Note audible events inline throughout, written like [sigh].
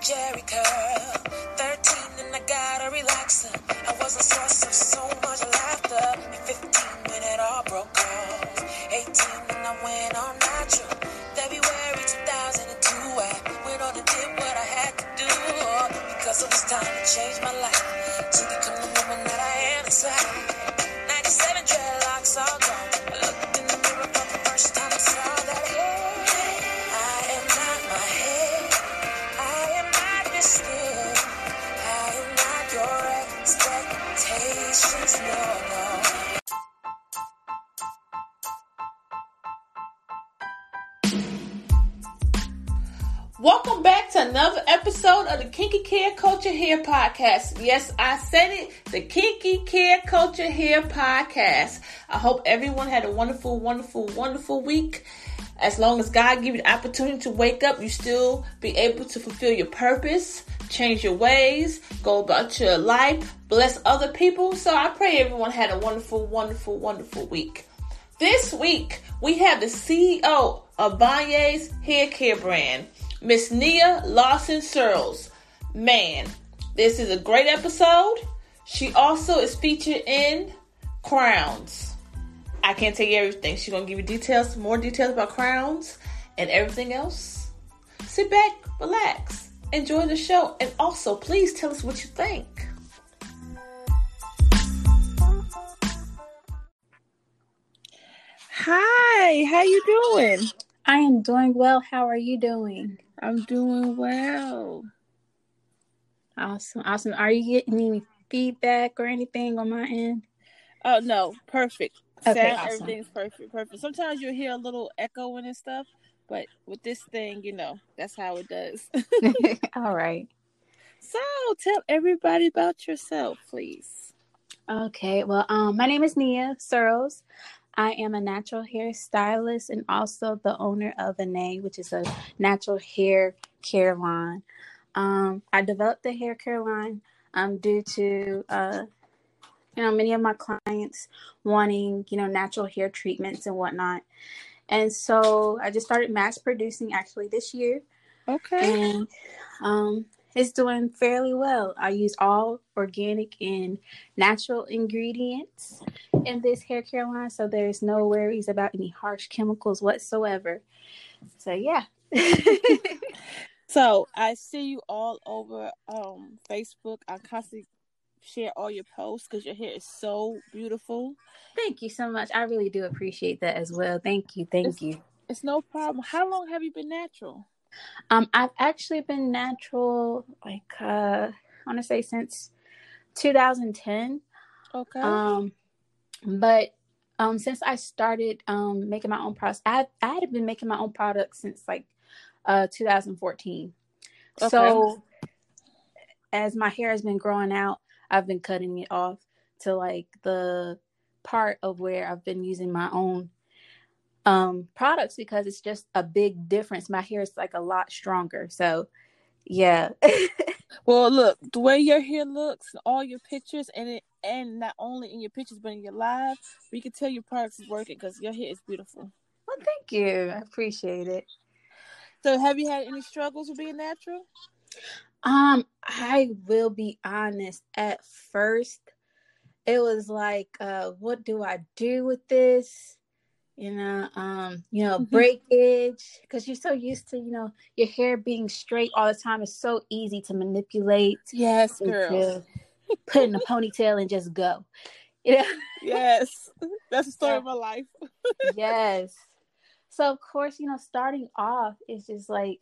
Jheri curl. Culture Hair Podcast. Yes, I said it, the Kinky Care Culture Hair Podcast. I hope everyone had a wonderful, wonderful, wonderful week. As long as God give you the opportunity to wake up, you still be able to fulfill your purpose, change your ways, go about your life, bless other people. So I pray everyone had a wonderful, wonderful, wonderful week. This week, we have the CEO of Banye's Hair Care brand, Miss Nia Lawson Searles. Man, this is a great episode. She also is featured in Crowns. I can't tell you everything. She's gonna give you details, more details about Crowns and everything else. Sit back, relax, enjoy the show, and also please tell us what you think. Hi, how you doing? I am doing well. How are you doing? I'm doing well. Awesome. Awesome. Are you getting any feedback or anything on my end? Oh no, perfect. Okay, Sound, awesome. everything's perfect, perfect. Sometimes you'll hear a little echoing and stuff, but with this thing, you know, that's how it does. [laughs] [laughs] All right. so tell everybody about yourself, please. Okay. Well, um, my name is Nia Searles. I am a natural hair stylist and also the owner of Ane, which is a natural hair care line. Um, I developed the hair care line um, due to uh, you know many of my clients wanting you know natural hair treatments and whatnot, and so I just started mass producing actually this year. Okay. and um, it's doing fairly well. I use all organic and natural ingredients in this hair care line, so there's no worries about any harsh chemicals whatsoever. So yeah. [laughs] [laughs] So I see you all over um Facebook. I constantly share all your posts because your hair is so beautiful. Thank you so much. I really do appreciate that as well. Thank you. Thank you. It's no problem. How long have you been natural? Um, I've actually been natural, like uh, I want to say since 2010. Okay. Um, but um, since I started um making my own products, I I had been making my own products since like uh 2014. So as my hair has been growing out, I've been cutting it off to like the part of where I've been using my own um products because it's just a big difference. My hair is like a lot stronger. So yeah. [laughs] Well, look, the way your hair looks, all your pictures, and it, and not only in your pictures but in your live, we can tell your products is working because your hair is beautiful. well, thank you. I appreciate it. So, have you had any struggles with being natural? Um, I will be honest. At first, it was like, uh, what do I do with this? You know, um, you know, Mhm. breakage because you're so used to, you know, your hair being straight all the time. It's so easy to manipulate, Yes, girl. put in a ponytail and just go. [laughs] You know, yes, that's the story Yeah. of my life. [laughs] yes. So of course, you know, starting off is just like,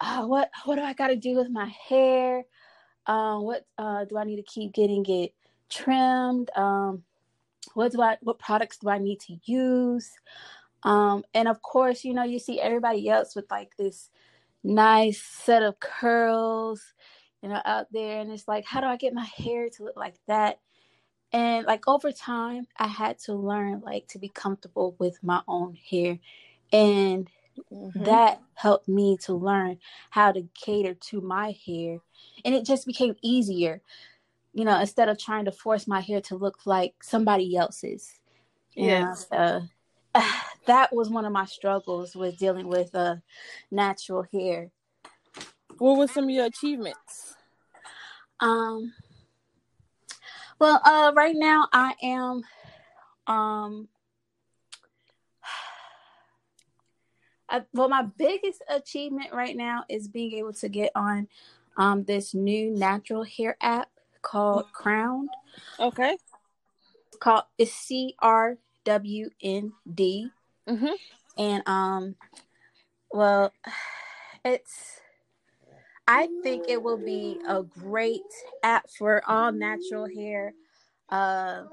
uh, what what do I got to do with my hair? Um, what uh, do I need to keep getting it trimmed? Um, what do I what products do I need to use? Um, and of course, you know, you see everybody else with like this nice set of curls, you know, out there, and it's like, how do I get my hair to look like that? And like over time, I had to learn like to be comfortable with my own hair. And Mhm. that helped me to learn how to cater to my hair. And it just became easier, you know, instead of trying to force my hair to look like somebody else's. Yes. so, [sighs] that was one of my struggles with dealing with uh, natural hair. What were some of your achievements? Um. Well, uh, right now I am, um, [sighs] I, well, my biggest achievement right now is being able to get on, um, this new natural hair app called Crown. Okay. It's called it's C R W N D, Mhm. and um, well, [sighs] it's. I think it will be a great app for all natural hair, uh,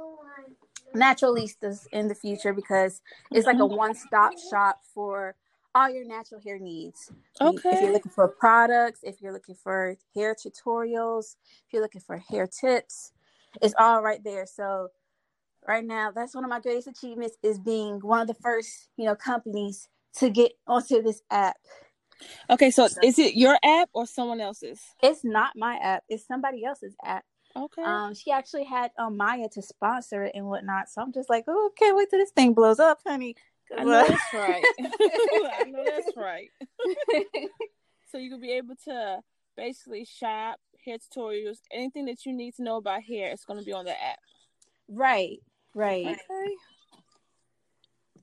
naturalistas in the future because it's like a one-stop shop for all your natural hair needs. Okay. If you're looking for products, if you're looking for hair tutorials, if you're looking for hair tips, it's all right there. So right now, that's one of my greatest achievements is being one of the first, you know, companies to get onto this app. Okay. So is it your app or someone else's? It's not my app; it's somebody else's app. Okay. Um, she actually had um, Maya to sponsor it and whatnot. So I'm just like, oh, can't wait till this thing blows up, honey. I know that's [laughs] right. [laughs] I know that's right. [laughs] So you can be able to basically shop hair tutorials, anything that you need to know about hair. It's going to be on the app. right, right. Okay.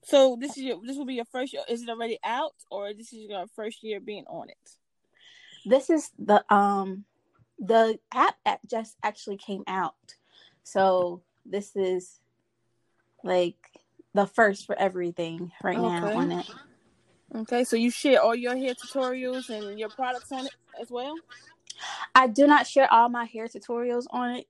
So this is your this will be your first year. Is it already out or this is your first year being on it? this is the um the app just actually came out so this is like the first for everything right now on it Okay, so you share all your hair tutorials and your products on it as well. i do not share all my hair tutorials on it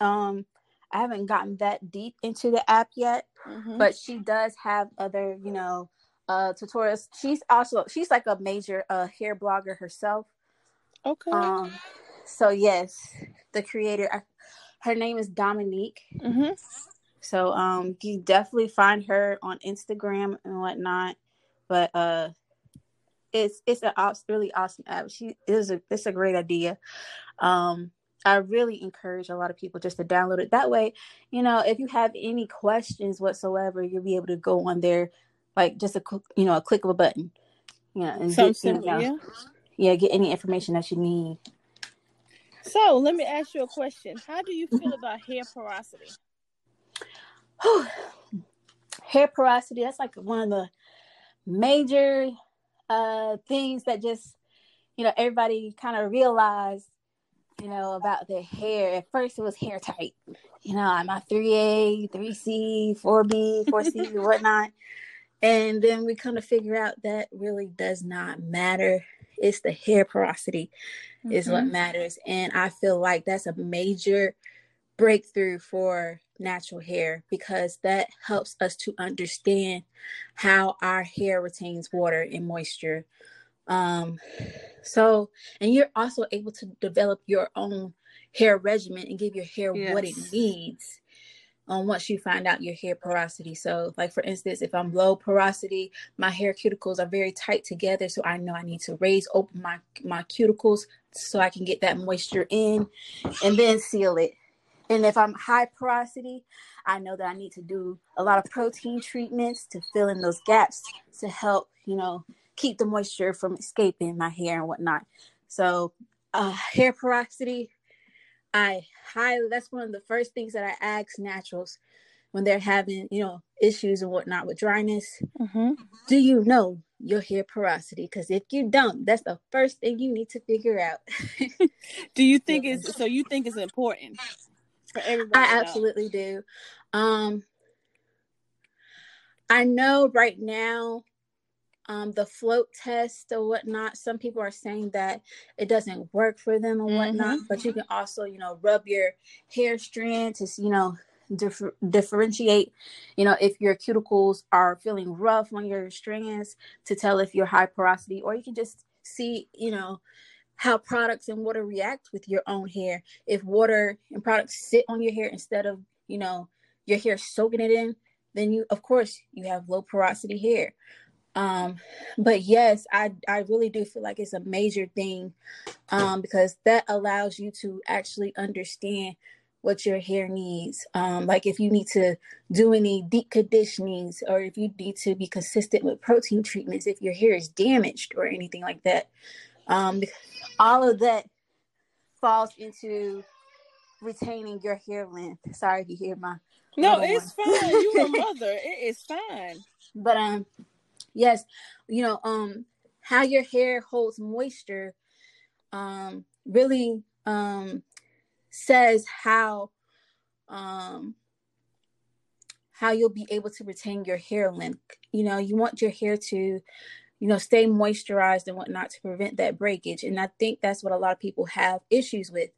um i haven't gotten that deep into the app yet Mm-hmm. but she does have other you know uh tutorials she's also she's like a major uh hair blogger herself okay. um so yes the creator I, her name is dominique mm-hmm. So um you definitely find her on Instagram and whatnot. But uh it's it's a really awesome app. She is a it's a great idea. Um I really encourage a lot of people just to download it. That way, you know, if you have any questions whatsoever, you'll be able to go on there like just a you know, a click of a button. You know, and get, you know, yeah. yeah, get any information that you need. So let me ask you a question. How do you feel about hair porosity? [sighs] hair porosity that's like one of the major uh things that just you know everybody kind of realized you know about the hair at first it was hair tight you know i'm a 3a 3c 4b 4c and whatnot and then we come to figure out that really does not matter it's the hair porosity is what Mhm. matters and i feel like that's a major breakthrough for natural hair because that helps us to understand how our hair retains water and moisture. Um, so, and you're also able to develop your own hair regimen and give your hair what it Yes. needs. Um, once you find out your hair porosity. So, like for instance, if I'm low porosity, my hair cuticles are very tight together, so I know I need to raise open my my cuticles so I can get that moisture in, and then seal it. And if I'm high porosity, I know that I need to do a lot of protein treatments to fill in those gaps to help, you know, keep the moisture from escaping my hair and whatnot. So, uh, hair porosity, I highly, that's one of the first things that I ask naturals when they're having, you know, issues and whatnot with dryness. Mm-hmm. Do you know your hair porosity? Because if you don't, that's the first thing you need to figure out. [laughs] [laughs] Do you think it's so? You think it's important for everybody? I absolutely do. Um, I know right now, um, the float test or whatnot. Some people are saying that it doesn't work for them and whatnot. But you can also, you know, rub your hair strand to, you know, differ- differentiate. You know, if your cuticles are feeling rough on your strands to tell if you're high porosity, or you can just see, you know, how products and water react with your own hair. If water and products sit on your hair instead of, you know, your hair soaking it in, then you, of course, you have low porosity hair. Um, but yes, I I really do feel like it's a major thing, um, because that allows you to actually understand what your hair needs. Um, like if you need to do any deep conditionings, or if you need to be consistent with protein treatments, if your hair is damaged or anything like that. Um, all of that falls into retaining your hair length. Sorry if you hear my No, it's one. fine. you're a [laughs] mother. It is fine. But um yes, you know, um how your hair holds moisture um really um says how um how you'll be able to retain your hair length. You know, you want your hair to, you know, stay moisturized and whatnot to prevent that breakage. And I think that's what a lot of people have issues with.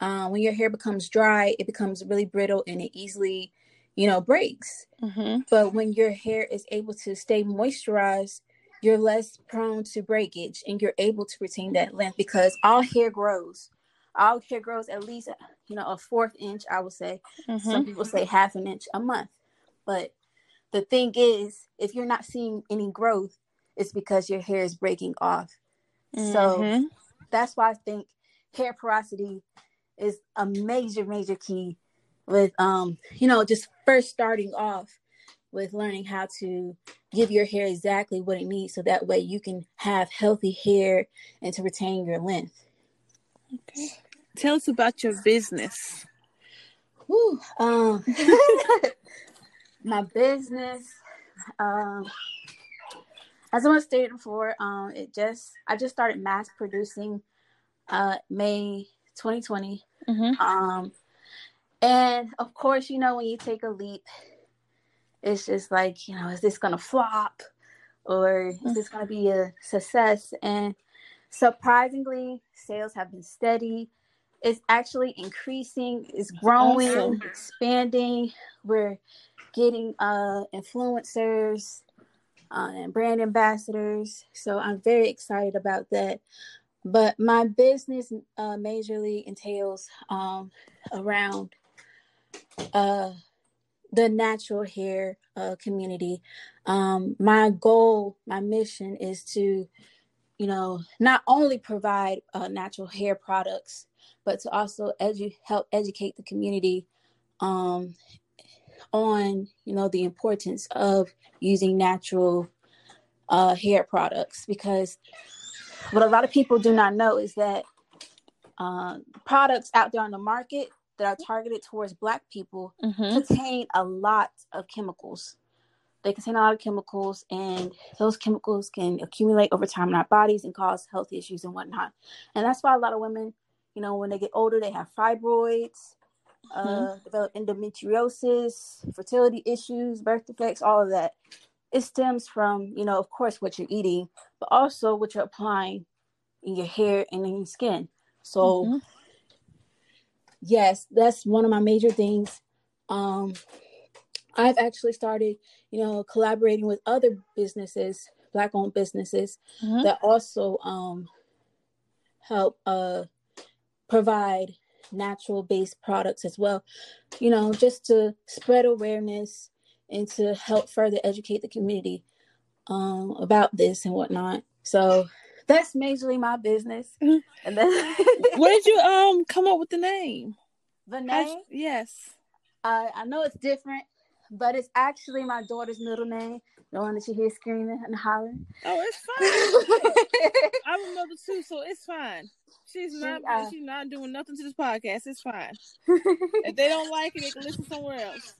Um, when your hair becomes dry, it becomes really brittle and it easily, you know, breaks. Mm-hmm. But when your hair is able to stay moisturized, you're less prone to breakage and you're able to retain that length because all hair grows. All hair grows at least, you know, a fourth inch, I would say. Mm-hmm. Some people say half an inch a month. But the thing is, if you're not seeing any growth, it's because your hair is breaking off. So Mhm. that's why I think hair porosity is a major, major key with um, you know, just first starting off with learning how to give your hair exactly what it needs so that way you can have healthy hair and to retain your length. Okay. Tell us about your business. Whew, um [laughs] my business um as I was stated before, um it just I just started mass producing uh May 2020 Mm-hmm. Um, and of course, you know, when you take a leap, it's just like, you know, is this going to flop or is this going to be a success? And surprisingly, sales have been steady. It's actually increasing, it's growing, Awesome. expanding. We're getting uh, influencers uh, and brand ambassadors. So I'm very excited about that but my business uh, majorly entails um, around uh, the natural hair uh, community. Um, my goal, my mission is to, you know, not only provide uh, natural hair products, but to also edu- help educate the community um, on, you know, the importance of using natural uh, hair products because what a lot of people do not know is that uh, products out there on the market that are targeted towards black people Mm-hmm. contain a lot of chemicals. They contain a lot of chemicals and those chemicals can accumulate over time in our bodies and cause health issues and whatnot. And that's why a lot of women you know when they get older they have fibroids uh, develop endometriosis fertility issues birth defects all of that. It stems from you know of course what you're eating but also what you're applying in your hair and in your skin. So Mhm. Yes that's one of my major things um i've actually started you know collaborating with other businesses black owned businesses Mhm. that also um help uh provide natural based products as well you know just to spread awareness and to help further educate the community um about this and whatnot so that's majorly my business [laughs] and then Where [laughs] did you um come up with the name? the name you- yes. Uh, I know it's different, but it's actually my daughter's middle name, the one that you hear screaming and hollering. Oh, it's [laughs] fine. I'm a mother too, so it's fine. She's She, not. uh, she's not doing nothing to this podcast. It's fine. If they don't like it, they can listen somewhere else.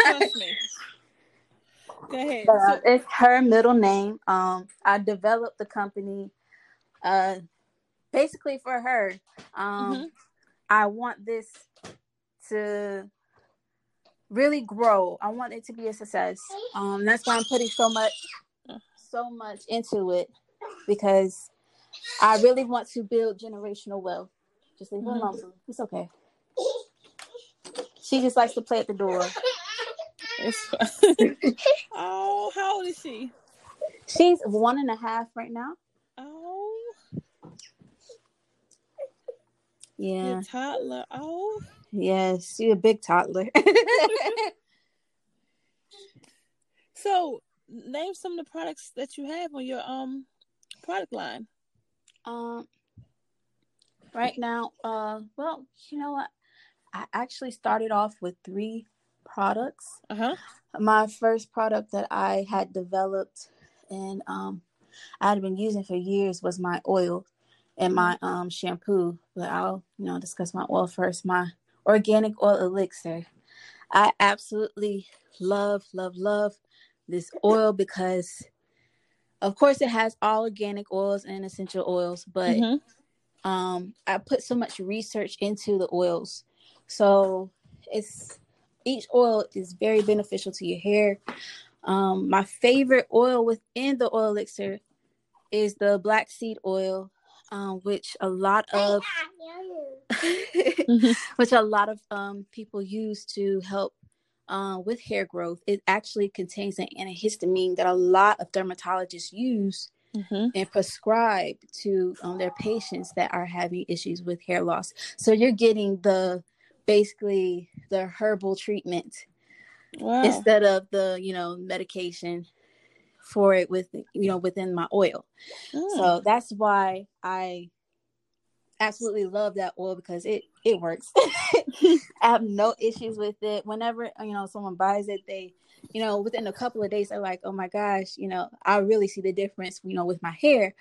Trust me. Go ahead. Uh, it's her middle name. Um, I developed the company, uh, basically for her. Um, Mhm. I want this to really grow. I want it to be a success. Um, that's why I'm putting so much, so much into it because I really want to build generational wealth. Just leave her Mhm. alone. It's okay. She just likes to play at the door. [laughs] Oh, how old is she? She's one and a half right now. Oh, Yeah. your toddler. Oh, Yes, she's a big toddler. [laughs] so name some of the products that you have on your um product line. um, right now, uh, well, you know what? I actually started off with three products. Uh huh. My first product that I had developed and um, I had been using for years was my oil. and my um shampoo. But I'll you know discuss my oil first. My organic oil elixir. I absolutely love, love, love this oil because, of course, it has all organic oils and essential oils, but Mm-hmm. um, I put so much research into the oils. So it's each oil is very beneficial to your hair. Um, my favorite oil within the oil elixir is the black seed oil, um, which a lot of [laughs] which a lot of um, people use to help uh, with hair growth. It actually contains an antihistamine that a lot of dermatologists use Mm-hmm. and prescribe to um, their patients that are having issues with hair loss. So you're getting the basically the herbal treatment Wow. instead of the you know medication for it with you know within my oil. Mm. So that's why I absolutely love that oil because it it works. [laughs] I have no issues with it. Whenever you know someone buys it, they you know within a couple of days they're like, "Oh my gosh, you know, I really see the difference, you know, with my hair."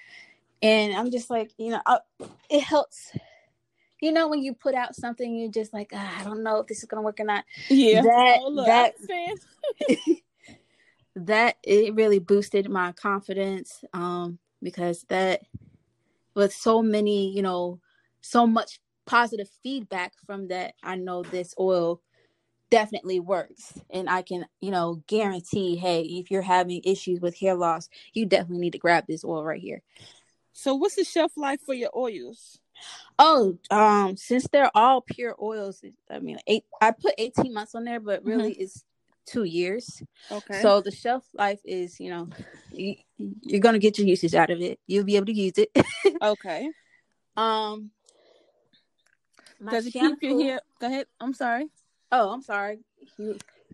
And I'm just like, you know, I, it helps. You know, when you put out something, you're just like, ah, I don't know if this is gonna work or not. yeah. that- oh, look, that- [laughs] that it really boosted my confidence um because that with so many you know so much positive feedback from that i know this oil definitely works and i can you know guarantee hey if you're having issues with hair loss you definitely need to grab this oil right here So, what's the shelf life for your oils? Oh um since they're all pure oils i mean eight i put 18 months on there but really it's two years Okay. So the shelf life is, you know, you, you're gonna get your usage out of it. You'll be able to use it. [laughs] okay. um, Does it keep your shampoo- hair? Go ahead. I'm sorry. Oh, I'm sorry.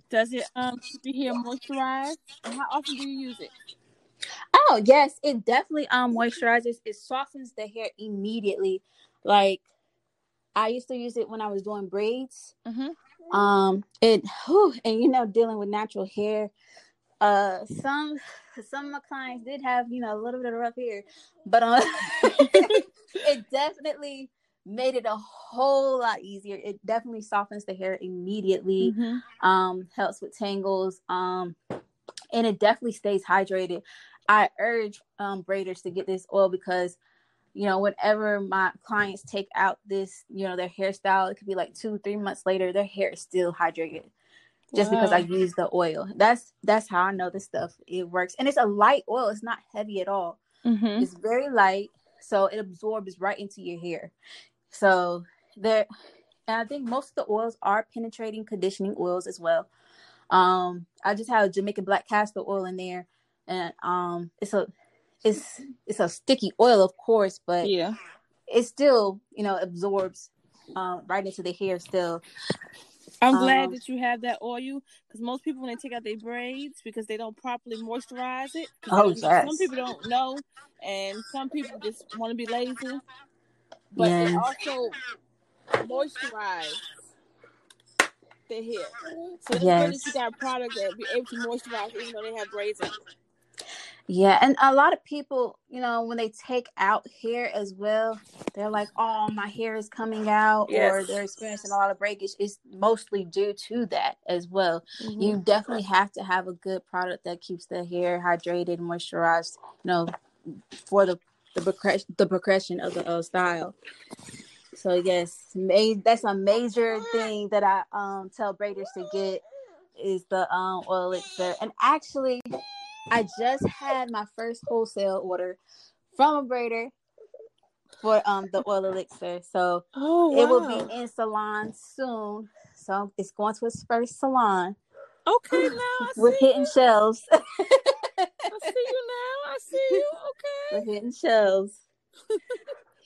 Does it um keep your hair moisturized? And how often do you use it? Oh, yes, it definitely um moisturizes. It softens the hair immediately. Like I used to use it when I was doing braids. Mm-hmm. Um, it whew, and you know dealing with natural hair. Uh, some some of my clients did have you know a little bit of rough hair, but um, [laughs] it definitely made it a whole lot easier. It definitely softens the hair immediately. Mm-hmm. Um, helps with tangles. Um, and it definitely stays hydrated. I urge um braiders to get this oil because you know, whenever my clients take out this, you know, their hairstyle, it could be like two, three months later, their hair is still hydrated just because I use the oil. That's that's how I know this stuff it works, and it's a light oil. It's not heavy at all. Mm-hmm. It's very light, so it absorbs right into your hair. So there, and I think most of the oils are penetrating conditioning oils as well. Um, I just have Jamaican black castor oil in there, and um, it's a it's it's a sticky oil, of course, but Yeah. it still you know absorbs um, right into the hair still. I'm glad Um, that you have that oil because most people when they take out their braids because they don't properly moisturize it. Oh, don't- Some people don't know, and some people just want to be lazy. But it Yes. also moisturizes their hair. So good Yes. that you got product that be able to moisturize even though they have braids in. it. Yeah, and a lot of people, you know, when they take out hair as well, they're like, "Oh, my hair is coming out," or they're experiencing a lot of breakage. It's mostly due to that as well. Mm-hmm. You definitely have to have a good product that keeps the hair hydrated, moisturized, you know, for the the progression the progression of the uh, style. So yes, ma- that's a major thing that I um tell braiders to get is the um oil elixir. And actually, I just had my first wholesale order from a braider for um the oil elixir. So Oh, it will be in salon soon. So it's going to its first salon. Okay, now I We're hitting you. shelves. [laughs] I see you now. I see you. Okay. We're hitting shelves. [laughs]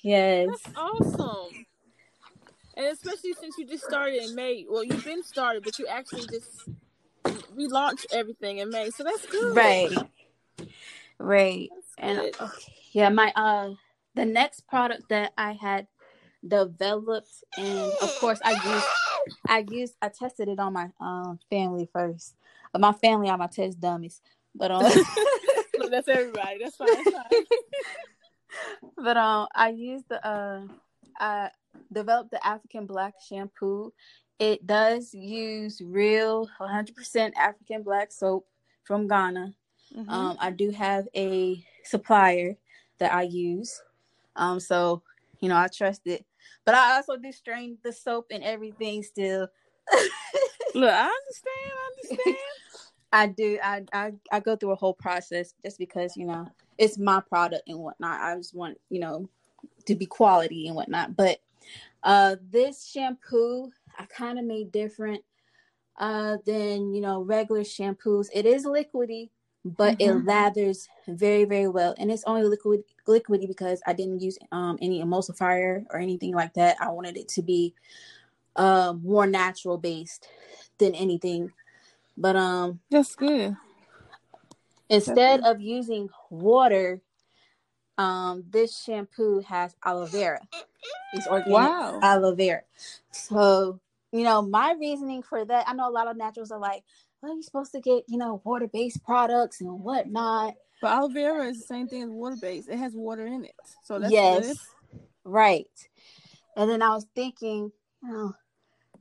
Yes. That's awesome. And especially since you just started in May. Well, you've been started, but you actually just relaunched everything in May. So that's good. Right. Right. That's And good. okay. yeah, my uh the next product that I had developed and of course I used I used I tested it on my um family first. but my family are my test dummies. But um [laughs] that's everybody. That's fine. That's fine. [laughs] but um, I used the uh, I developed the African Black shampoo. It does use real 100% African Black soap from Ghana. Mm-hmm. Um, I do have a supplier that I use. Um, so you know I trust it, but I also do strain the soap and everything still. [laughs] Look, I understand. I understand. [laughs] I do. I, I I go through a whole process just because you know it's my product and whatnot. I just want you know to be quality and whatnot. But uh, this shampoo I kind of made different uh than you know regular shampoos. It is liquidy, but mm-hmm. it lathers very very well, and it's only liquid liquidy because I didn't use um any emulsifier or anything like that. I wanted it to be uh more natural based than anything but um that's good. Instead of using water, um this shampoo has aloe vera. It's organic wow. aloe vera. So, you know, my reasoning for that, I know a lot of naturals are like, well, you're supposed to get, you know, water-based products and whatnot. But aloe vera is the same thing as water-based. It has water in it. So that's yes. Good. Right. And then I was thinking, you know,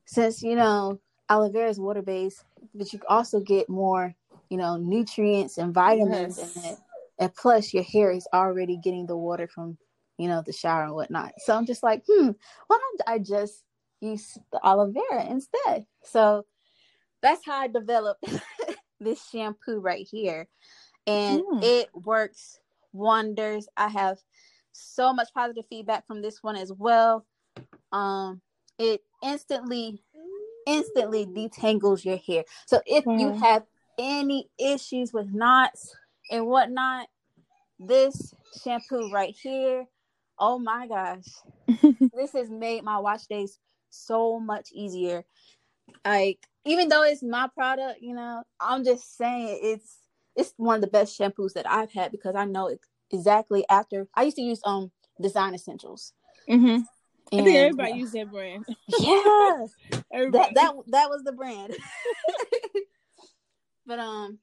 since, you know, aloe vera is water-based, but you also get more, you know, nutrients and vitamins yes. in it. And plus, your hair is already getting the water from, you know, the shower and whatnot. So I'm just like, hmm, why don't I just use the aloe vera instead? So that's how I developed [laughs] this shampoo right here. And mm. it works wonders. I have so much positive feedback from this one as well. Um, it instantly instantly detangles your hair. So if mm. you have any issues with knots and whatnot, this shampoo right here, oh my gosh, [laughs] this has made my wash days so much easier. Like even though it's my product, you know, I'm just saying it's it's one of the best shampoos that I've had because I know exactly after I used to use um design essentials. Mm-hmm. And, I think everybody uh, use that brand. Yeah, [laughs] that that that was the brand. [laughs] but um,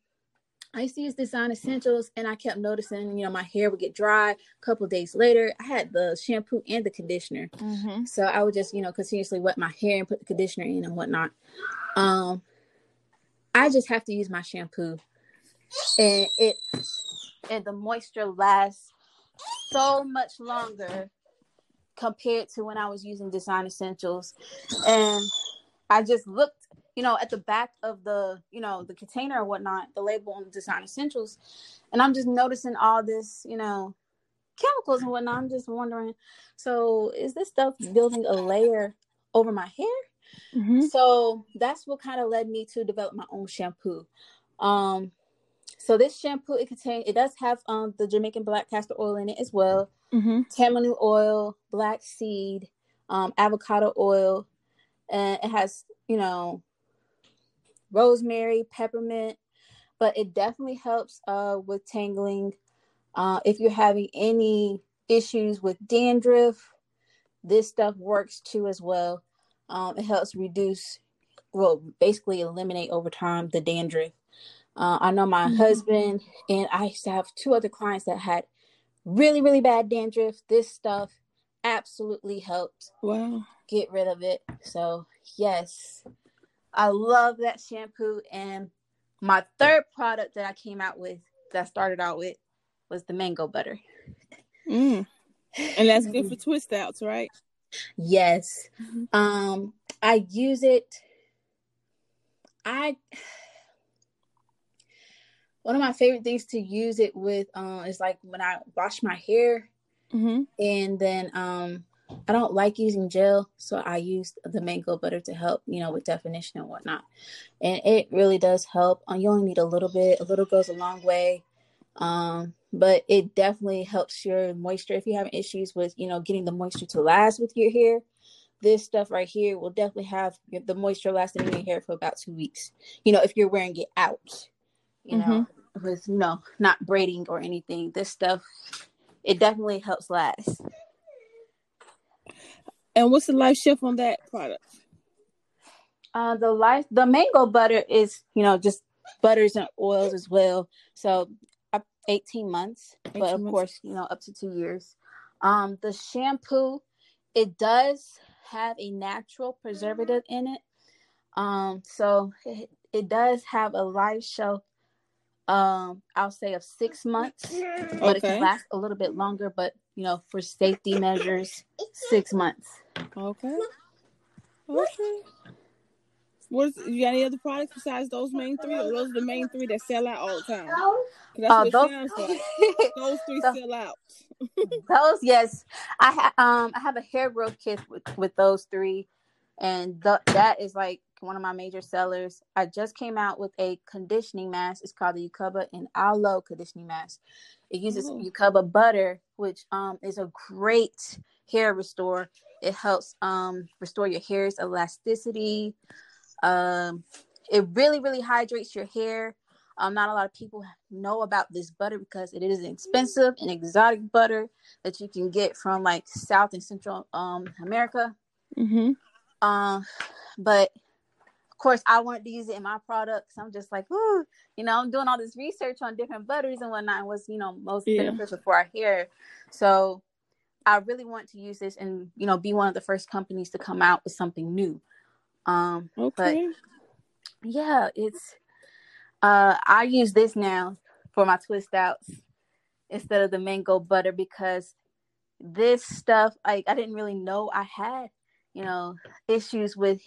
I used to use Design Essentials, and I kept noticing, you know, my hair would get dry. A couple days later, I had the shampoo and the conditioner, mm-hmm. so I would just, you know, continuously wet my hair and put the conditioner in and whatnot. Um, I just have to use my shampoo, and it and the moisture lasts so much longer compared to when I was using Design Essentials. And I just looked, you know, at the back of the, you know, the container or whatnot, the label on Design Essentials, and I'm just noticing all this, you know, chemicals and whatnot. I'm just wondering, so is this stuff building a layer over my hair? Mm-hmm. So that's what kind of led me to develop my own shampoo. Um, so this shampoo it contains it does have um the Jamaican black castor oil in it as well, mm-hmm. tamanu oil, black seed, um, avocado oil, and it has you know rosemary, peppermint, but it definitely helps uh with tangling. Uh, if you're having any issues with dandruff, this stuff works too as well. Um, it helps reduce, well, basically eliminate over time the dandruff. Uh, I know my mm-hmm. husband and I used to have two other clients that had really, really bad dandruff. This stuff absolutely helps. Wow. Get rid of it. So, yes, I love that shampoo. And my third product that I came out with, that I started out with, was the mango butter. Mm. And that's good for twist outs, right? Yes. Mm-hmm. Um, I use it. I one of my favorite things to use it with um is like when I wash my hair mm-hmm. and then um I don't like using gel, so I use the mango butter to help, you know, with definition and whatnot. And it really does help. Um, you only need a little bit. A little goes a long way. Um, but it definitely helps your moisture. If you're having issues with, you know, getting the moisture to last with your hair, this stuff right here will definitely have the moisture lasting in your hair for about two weeks. You know, if you're wearing it out, you mm-hmm. know, with you know not braiding or anything this stuff it definitely helps last and what's the life shelf on that product uh the life the mango butter is you know just butters and oils as well so up 18 months 18 but of months. course you know up to two years Um, the shampoo, it does have a natural preservative in it. Um, so it, it does have a life shelf um i'll say of six months but it can last a little bit longer but you know for safety measures six months Okay. Okay. What's you got any other products besides those main three, or those are the main three that sell out all the time? Uh, those- like. [laughs] Those three sell out. [laughs] those yes i ha- um i have a hair growth kit with, with those three and th- that is like one of my major sellers i just came out with a conditioning mask it's called the Ucuuba and aloe conditioning mask it uses Oh. Ucuuba butter which um is a great hair restore it helps um restore your hair's elasticity um it really really hydrates your hair um, not a lot of people know about this butter because it is an expensive and exotic butter that you can get from like South and Central um, America. Mm-hmm. Um, but of course, I wanted to use it in my products. I'm just like, ooh, you know, I'm doing all this research on different butters and whatnot. and What's you know most Yeah. beneficial for our hair. So I really want to use this and you know be one of the first companies to come out with something new. Um, Okay. yeah, it's uh I use this now for my twist outs instead of the mango butter because this stuff like I didn't really know I had, you know, issues with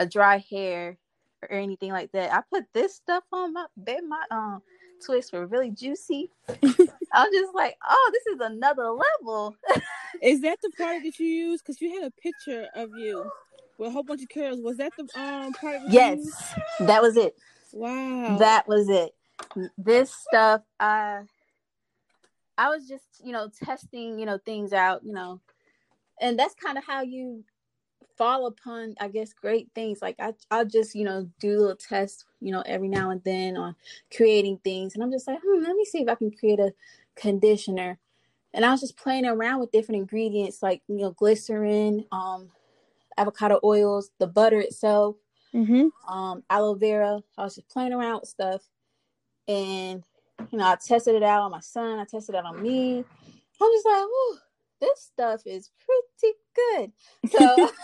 a dry hair or anything like that. I put this stuff on my bed my um twists were really juicy. [laughs] I was just like, oh, this is another level. [laughs] Is that the product that you use? Because you had a picture of you with a whole bunch of curls. Was that the um product? that yes, that was it. Wow. that was it this stuff i i was just you know testing you know things out you know and that's kind of how you fall upon i guess great things like i i'll just you know do little tests you know every now and then on creating things and i'm just like hmm, let me see if i can create a conditioner and i was just playing around with different ingredients like you know glycerin um avocado oils the butter itself Mm-hmm. um, aloe vera. I was just playing around with stuff, and you know, I tested it out on my son. I tested it out on me. I was like, "Ooh, this stuff is pretty good." So [laughs]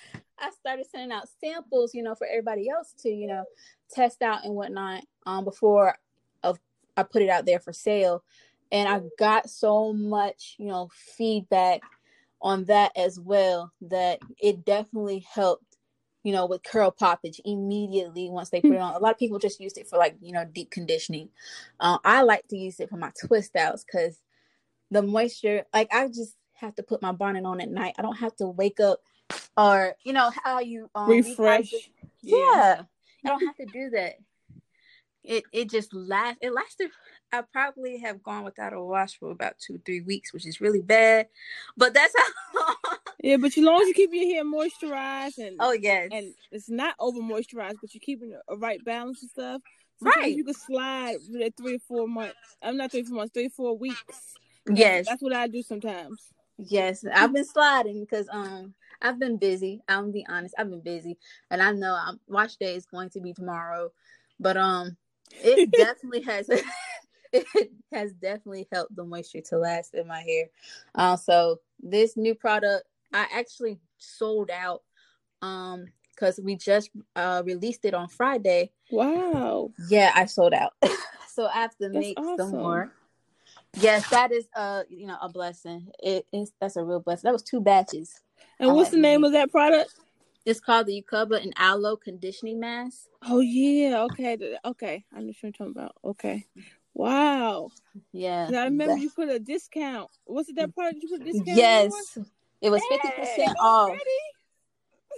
[laughs] I started sending out samples, you know, for everybody else to, you know, test out and whatnot. Um, before of I put it out there for sale, and I got so much, you know, feedback on that as well that it definitely helped you know, with curl poppage immediately once they put it on. A lot of people just used it for like, you know, deep conditioning. Uh, I like to use it for my twist outs because the moisture, like, I just have to put my bonnet on at night. I don't have to wake up or, you know, how you um, Refresh. rehydrate- Yeah. I don't have to do [laughs] that. It it just last it lasted I probably have gone without a wash for about two, three weeks, which is really bad. But that's how [laughs] Yeah, but as long as you keep your hair moisturized and Oh yes. and it's not over moisturized, but you're keeping a right balance and stuff. Sometimes Right. You can slide three or four months. I'm not three or four months, three or four weeks. Yes. That's what I do sometimes. Yes, I've been sliding because um I've been busy. I'm gonna be honest, I've been busy, and I know I'm, watch day is going to be tomorrow, but um it [laughs] definitely has [laughs] it has definitely helped the moisture to last in my hair. Uh, so this new product I actually sold out um because we just uh released it on Friday. Wow. Yeah, I sold out, [laughs] so I have to That's make awesome. some more. Yes, that is a you know a blessing. It is that's a real blessing. That was two batches. And I what's the name of that product? It's called the Ucuuba and Aloe Conditioning Mask. Oh yeah, okay, okay. I know what you're talking about. Okay. Wow. Yeah. 'Cause I remember that- you put a discount. Was it that mm. product you put a discount? on? Yes. It was fifty percent off.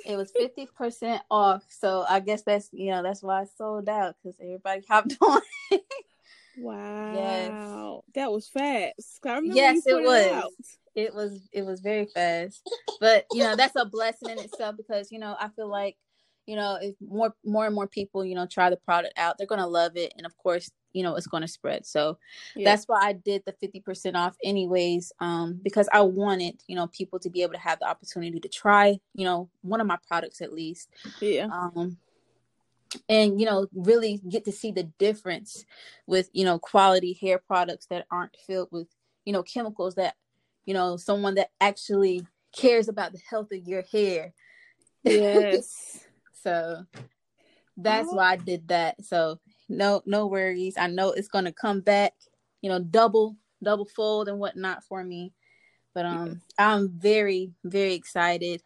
It was fifty percent off. So I guess that's you know that's why I sold out because everybody [laughs] hopped on. Wow. Yes. That was fast. Yes, it was. out. it was it was very fast but you know that's a blessing in itself because you know i feel like you know if more more and more people you know try the product out they're gonna love it and of course you know it's gonna spread so Yeah. that's why i did the 50% off anyways um because i wanted you know people to be able to have the opportunity to try you know one of my products at least yeah. um and you know really get to see the difference with you know quality hair products that aren't filled with you know chemicals that you know, someone that actually cares about the health of your hair. Yes. [laughs] so that's Oh. why I did that. So no no worries. I know it's gonna come back, you know, double, double fold and whatnot for me. But um I'm very, very excited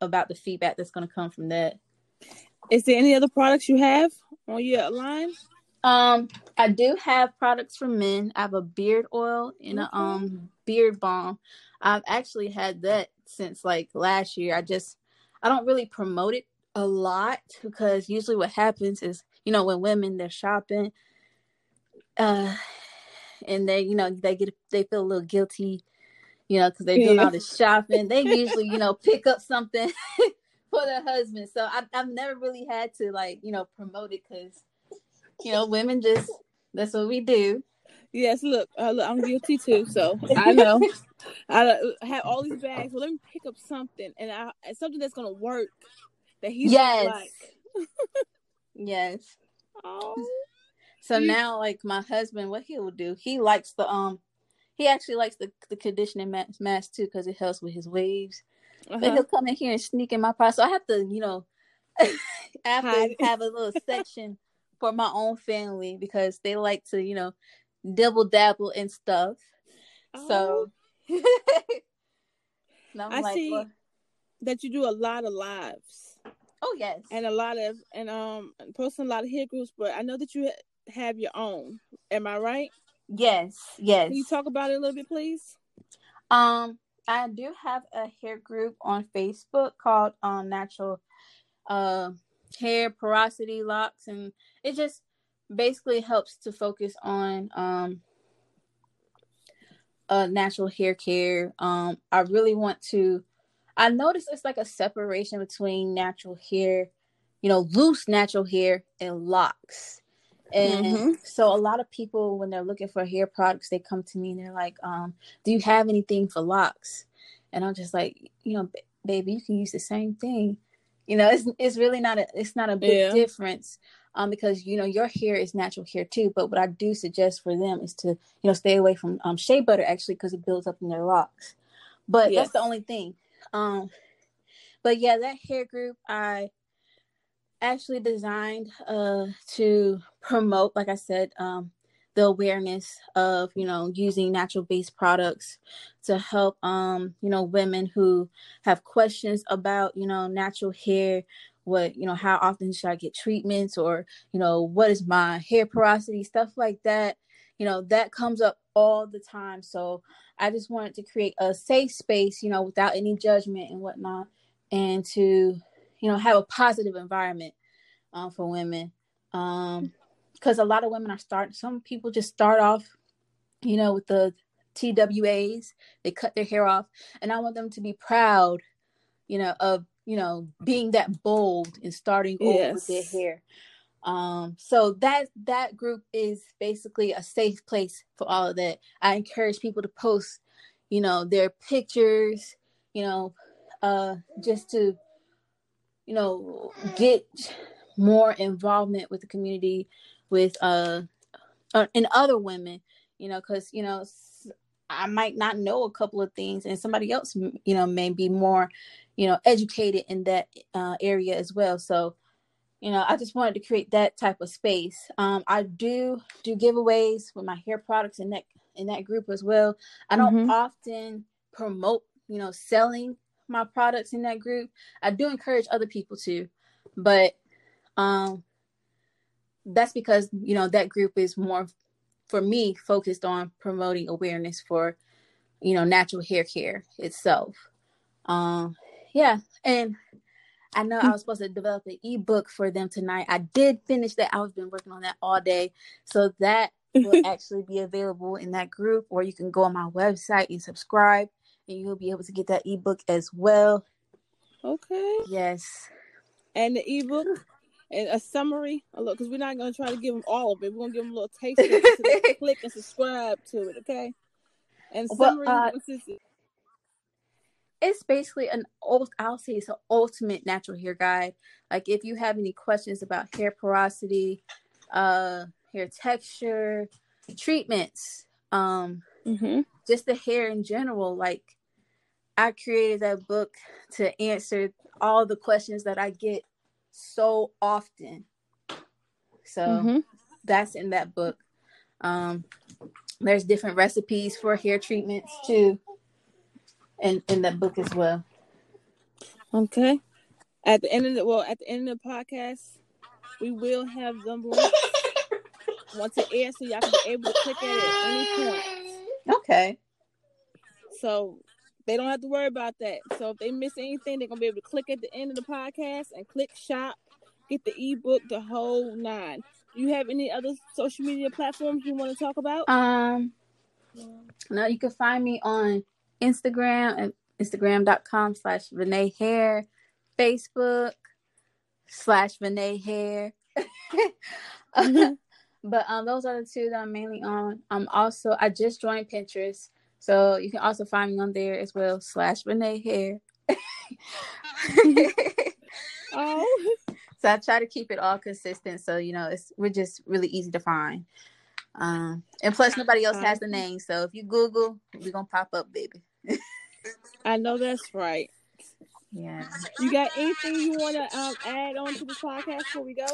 about the feedback that's gonna come from that. Is there any other products you have on your line? Um, I do have products for men. I have a beard oil and a um beard balm. I've actually had that since like last year. I just I don't really promote it a lot because usually what happens is, you know, when women they're shopping, uh and they, you know, they get they feel a little guilty, you know, because they're doing Yeah. all this shopping. They usually, you know, pick up something [laughs] for their husband. So I, I've never really had to like, you know, promote it because, you know, women just that's what we do. Yes, look, uh, look, I'm guilty too, so I [laughs] know. I uh, have all these bags. Well, let me pick up something, and I something that's gonna work that he's Yes. gonna like. [laughs] Yes. Oh, So You- now, like my husband, what he will do, he likes the um, he actually likes the the conditioning ma- mask too because it helps with his waves. But uh-huh. he'll come in here and sneak in my pot, so I have to, you know, [laughs] I have Hide to have a little section for my own family because they like to, you know, dibble dabble and stuff. So. [laughs] And I'm I like, see. well, that you do a lot of lives oh yes, and a lot of and um posting a lot of hair groups, but I know that you ha- have your own. Am I right? yes, yes. Can you talk about it a little bit, please? Um, I do have a hair group on Facebook called um Natural uh Hair Porosity Locks, and it just basically helps to focus on um uh natural hair care. Um, I really want to. I notice it's like a separation between natural hair, you know, loose natural hair and locks. And Mhm. so a lot of people when they're looking for hair products, they come to me and they're like, um, do you have anything for locks? And I'm just like, you know, ba- baby, you can use the same thing. You know, it's it's really not a it's not a big Yeah. difference. Um, because you know your hair is natural hair too. But what I do suggest for them is to you know stay away from um shea butter actually because it builds up in their locks. But Yes. that's the only thing. Um, but yeah, that hair group I actually designed uh to promote, like I said, um the awareness of you know using natural based products to help um you know women who have questions about you know natural hair what you know how often should i get treatments or you know what is my hair porosity stuff like that. You know that comes up all the time. So i just wanted to create a safe space you know without any judgment and whatnot and to you know have a positive environment um, for women. Um because a lot of women are starting some people just start off you know with the TWAs they cut their hair off. And i want them to be proud you know of you know being that bold and starting over with their hair. Um so that that group is basically a safe place for all of that. I encourage people to post you know their pictures you know uh just to you know get more involvement with the community with uh uh, and other women you know because you know I might not know a couple of things and somebody else you know may be more you know educated in that uh, area as well. So you know i just wanted to create that type of space. Um i do do giveaways with my hair products in that in that group as well. I don't Mhm. often promote you know selling my products in that group i do encourage other people to but um that's because you know that group is more for me focused on promoting awareness for you know natural hair care itself. Um yeah and i know i was supposed to develop an ebook for them tonight. I did finish that. I've been working on that all day. So that will [laughs] actually be available in that group or you can go on my website and subscribe and you'll be able to get that ebook as well Okay. yes And the ebook [laughs] and a summary. Oh, look, because we're not going to try to give them all of it. We're going to give them a little taste of it so they can [laughs] click and subscribe to it, okay? And Well, summary, uh, what's this? it's basically an old i'll say it's an ultimate natural hair guide like if you have any questions about hair porosity uh hair texture treatments um Mm-hmm. just the hair in general. Like I created that book to answer all the questions that I get so often. So mm-hmm. that's in that book. Um, there's different recipes for hair treatments too, in in that book as well. Okay. At the end of the well, at the end of the podcast, we will have them once it airs, so y'all can be able to click at it at any point. Okay. So they don't have to worry about that. So if they miss anything, they're gonna be able to click at the end of the podcast and click shop, get the ebook, the whole nine. Do you have any other social media platforms you want to talk about? Um, no, you can find me on Instagram at instagram.com slash Renee Hair, Facebook slash Renee Hair. [laughs] but um, those are the two that I'm mainly on. I'm also I just joined Pinterest, so you can also find me on there as well slash Renee Hair. [laughs] oh, so I try to keep it all consistent. So you know, it's we're just really easy to find. Um, and plus nobody else has the name, so if you Google, we're gonna pop up, baby. I know that's right. Yeah. You got anything you want to um, add on to the podcast before we go?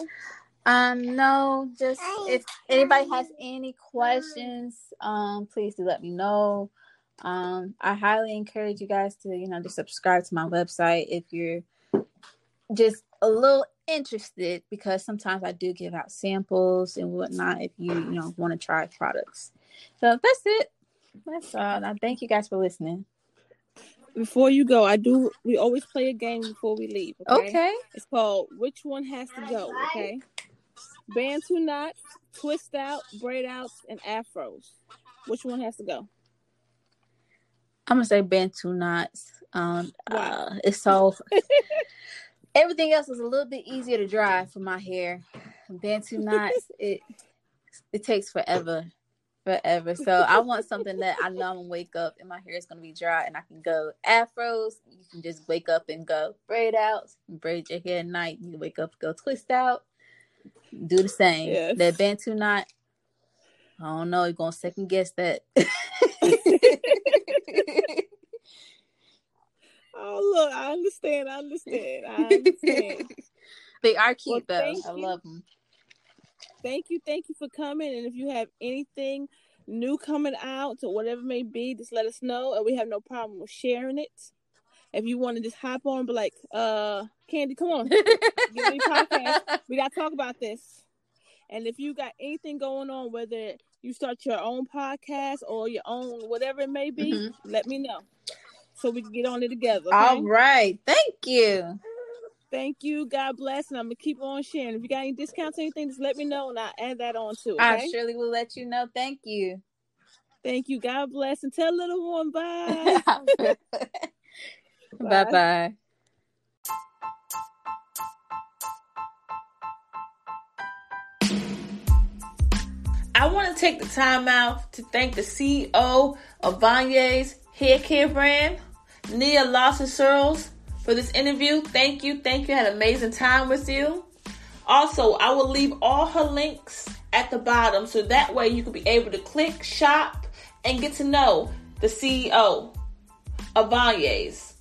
Um, no, just if anybody has any questions, um, please do let me know. Um, I highly encourage you guys to, you know, to subscribe to my website if you're just a little interested because sometimes I do give out samples and whatnot if you, you know, want to try products. So that's it. That's all. I thank you guys for listening before you go, I do. We always play a game before we leave. Okay. okay. It's called Which One Has to Go. Okay. Bantu knots, twist out, braid outs, and afros. Which one has to go? I'm gonna say Bantu knots. Um, wow. Uh, it's so. [laughs] everything else is a little bit easier to dry for my hair. Bantu knots, [laughs] it it takes forever forever. So I want something that I know I'm gonna wake up and my hair is gonna be dry and I can go afros. You can just wake up and go braid out, braid your hair at night. You wake up, go twist out, do the same. Yes. That bantu knot. I don't know. You're gonna second guess that. [laughs] [laughs] oh look, I understand. I understand. I understand. [laughs] they are cute well, though. I love them thank you, thank you for coming. And if you have anything new coming out or whatever may be, just let us know, and we have no problem with sharing it. If you want to just hop on, be like, uh, Candy, come on, give me podcast. [laughs] We got to talk about this. And if you got anything going on, whether you start your own podcast or your own whatever it may be, mm-hmm. let me know so we can get on it together. Okay? All right, thank you. Thank you. God bless. And I'm going to keep on sharing. If you got any discounts or anything, just let me know and I'll add that on too. Okay? I surely will let you know. Thank you. Thank you. God bless. And tell little one bye. [laughs] [laughs] bye bye. I want to take the time out to thank the CEO of Vanye's hair care brand, Nia Lawson Searles, for this interview. Thank you. Thank you. I had an amazing time with you. Also, I will leave all her links at the bottom so that way you can be able to click, shop, and get to know the CEO of Vanye's.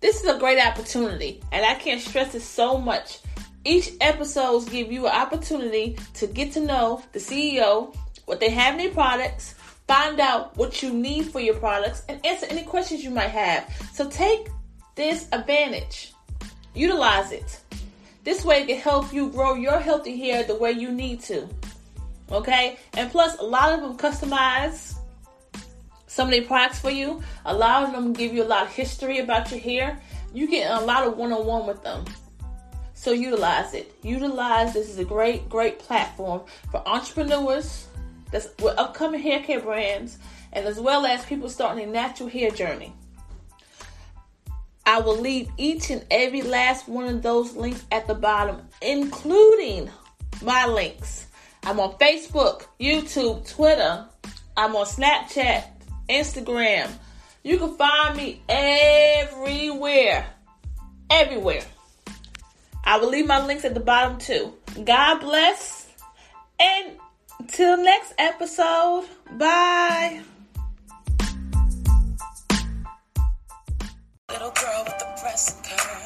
This is a great opportunity, and I can't stress it so much. Each episodes give you an opportunity to get to know the CEO, what they have in their products, find out what you need for your products, and answer any questions you might have. So take this advantage. Utilize it. This way it can help you grow your healthy hair the way you need to. Okay? And plus, a lot of them customize some of their products for you. A lot of them give you a lot of history about your hair. You get a lot of one on one with them. So utilize it. Utilize this is a great, great platform for entrepreneurs that's with upcoming hair care brands and as well as people starting a natural hair journey. I will leave each and every last one of those links at the bottom, including my links. I'm on Facebook, YouTube, Twitter. I'm on Snapchat, Instagram. You can find me everywhere. Everywhere. I will leave my links at the bottom too. God bless. And till next episode, bye. Little girl with the press curl.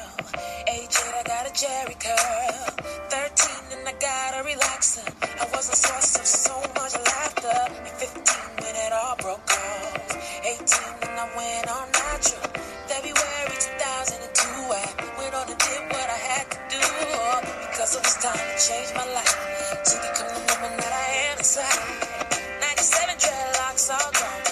I got a Jheri curl. 13 and I got a relaxer. I was a source of so much laughter. At 15 when it all broke off. 18 and I went natural. February 2002, I went on what I had to. Because it was time to change my life to become the woman that I am inside. 97 dreadlocks all gone.